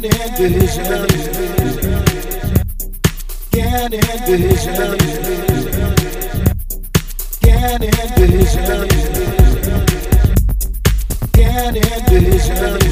Can't envision. Can't envision. Can't envision. Can't envision. Can't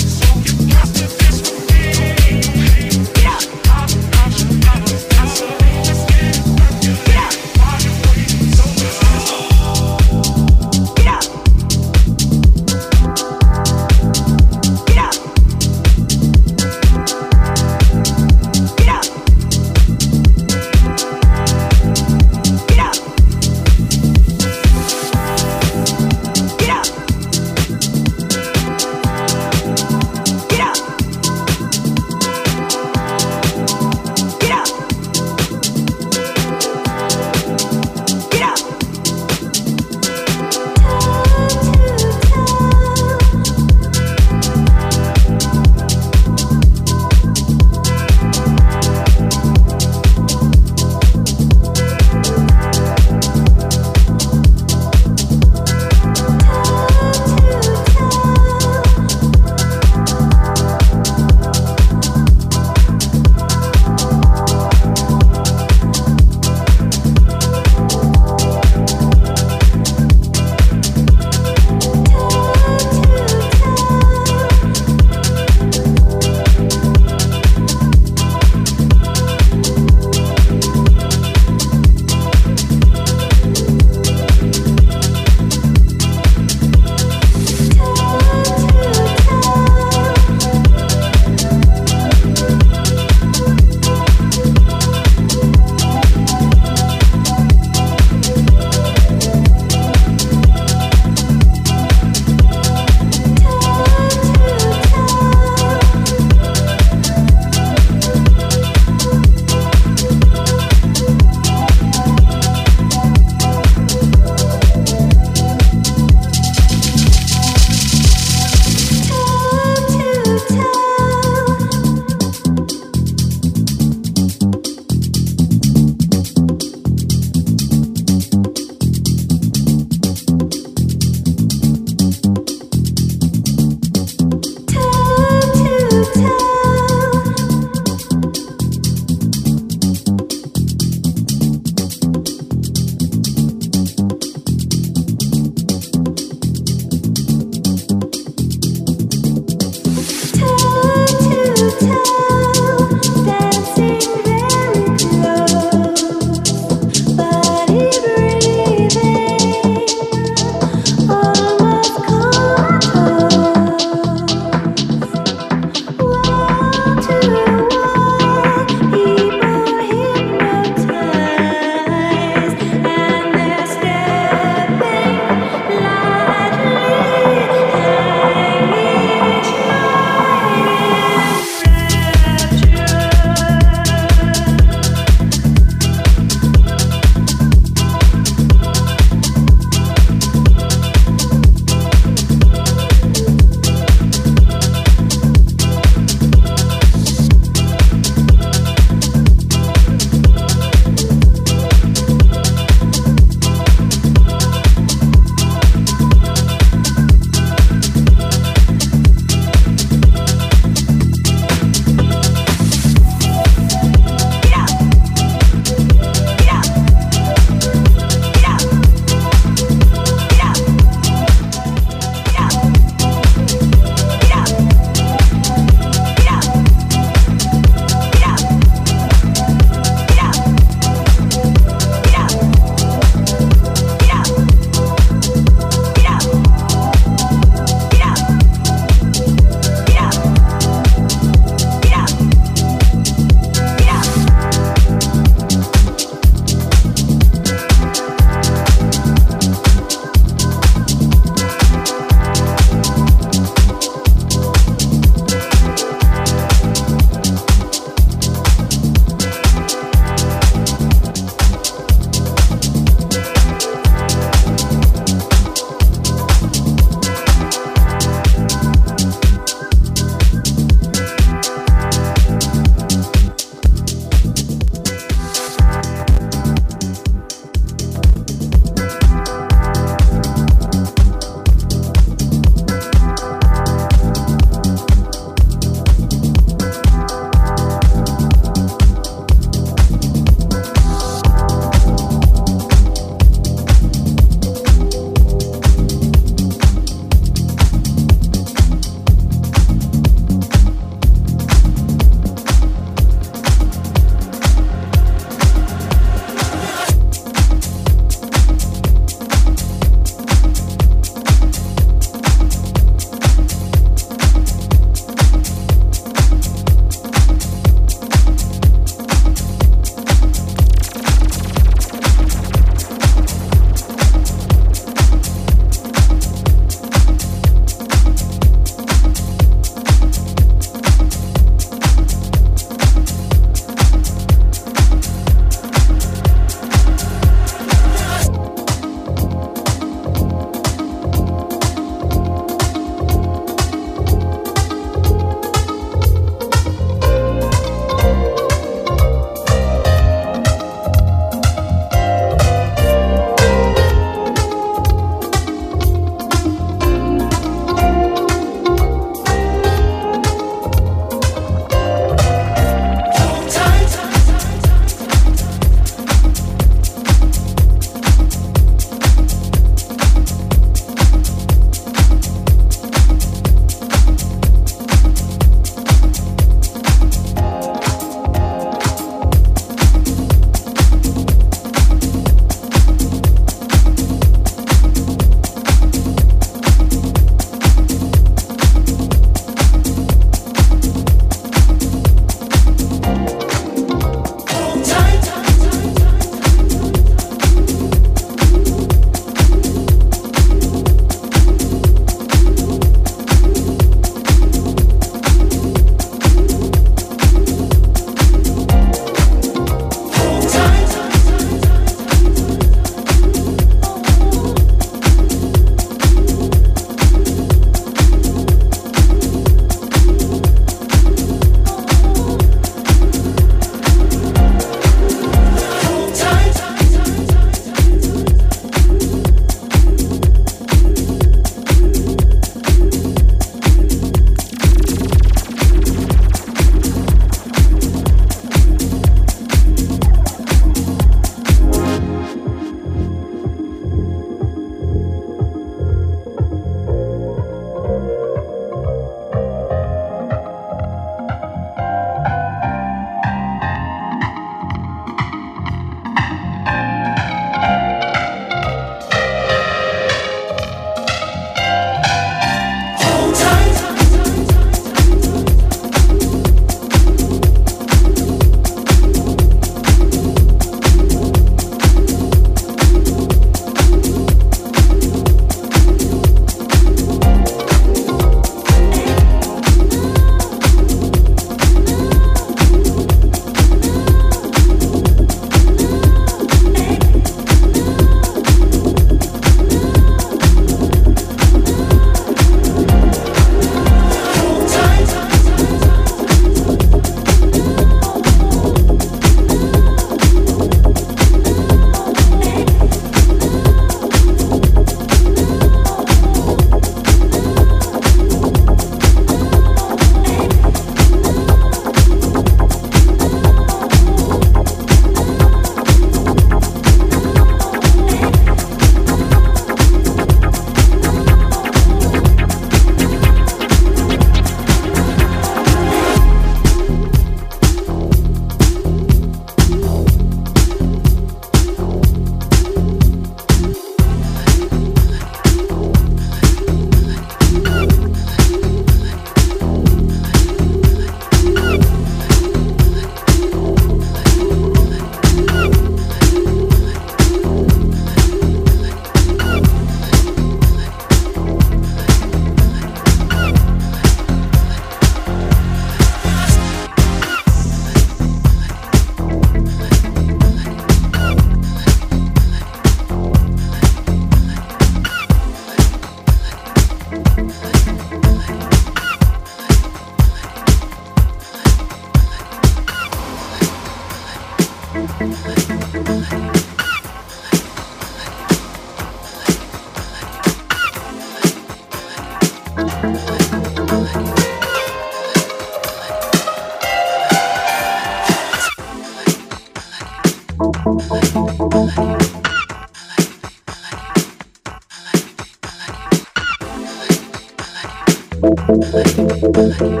Thank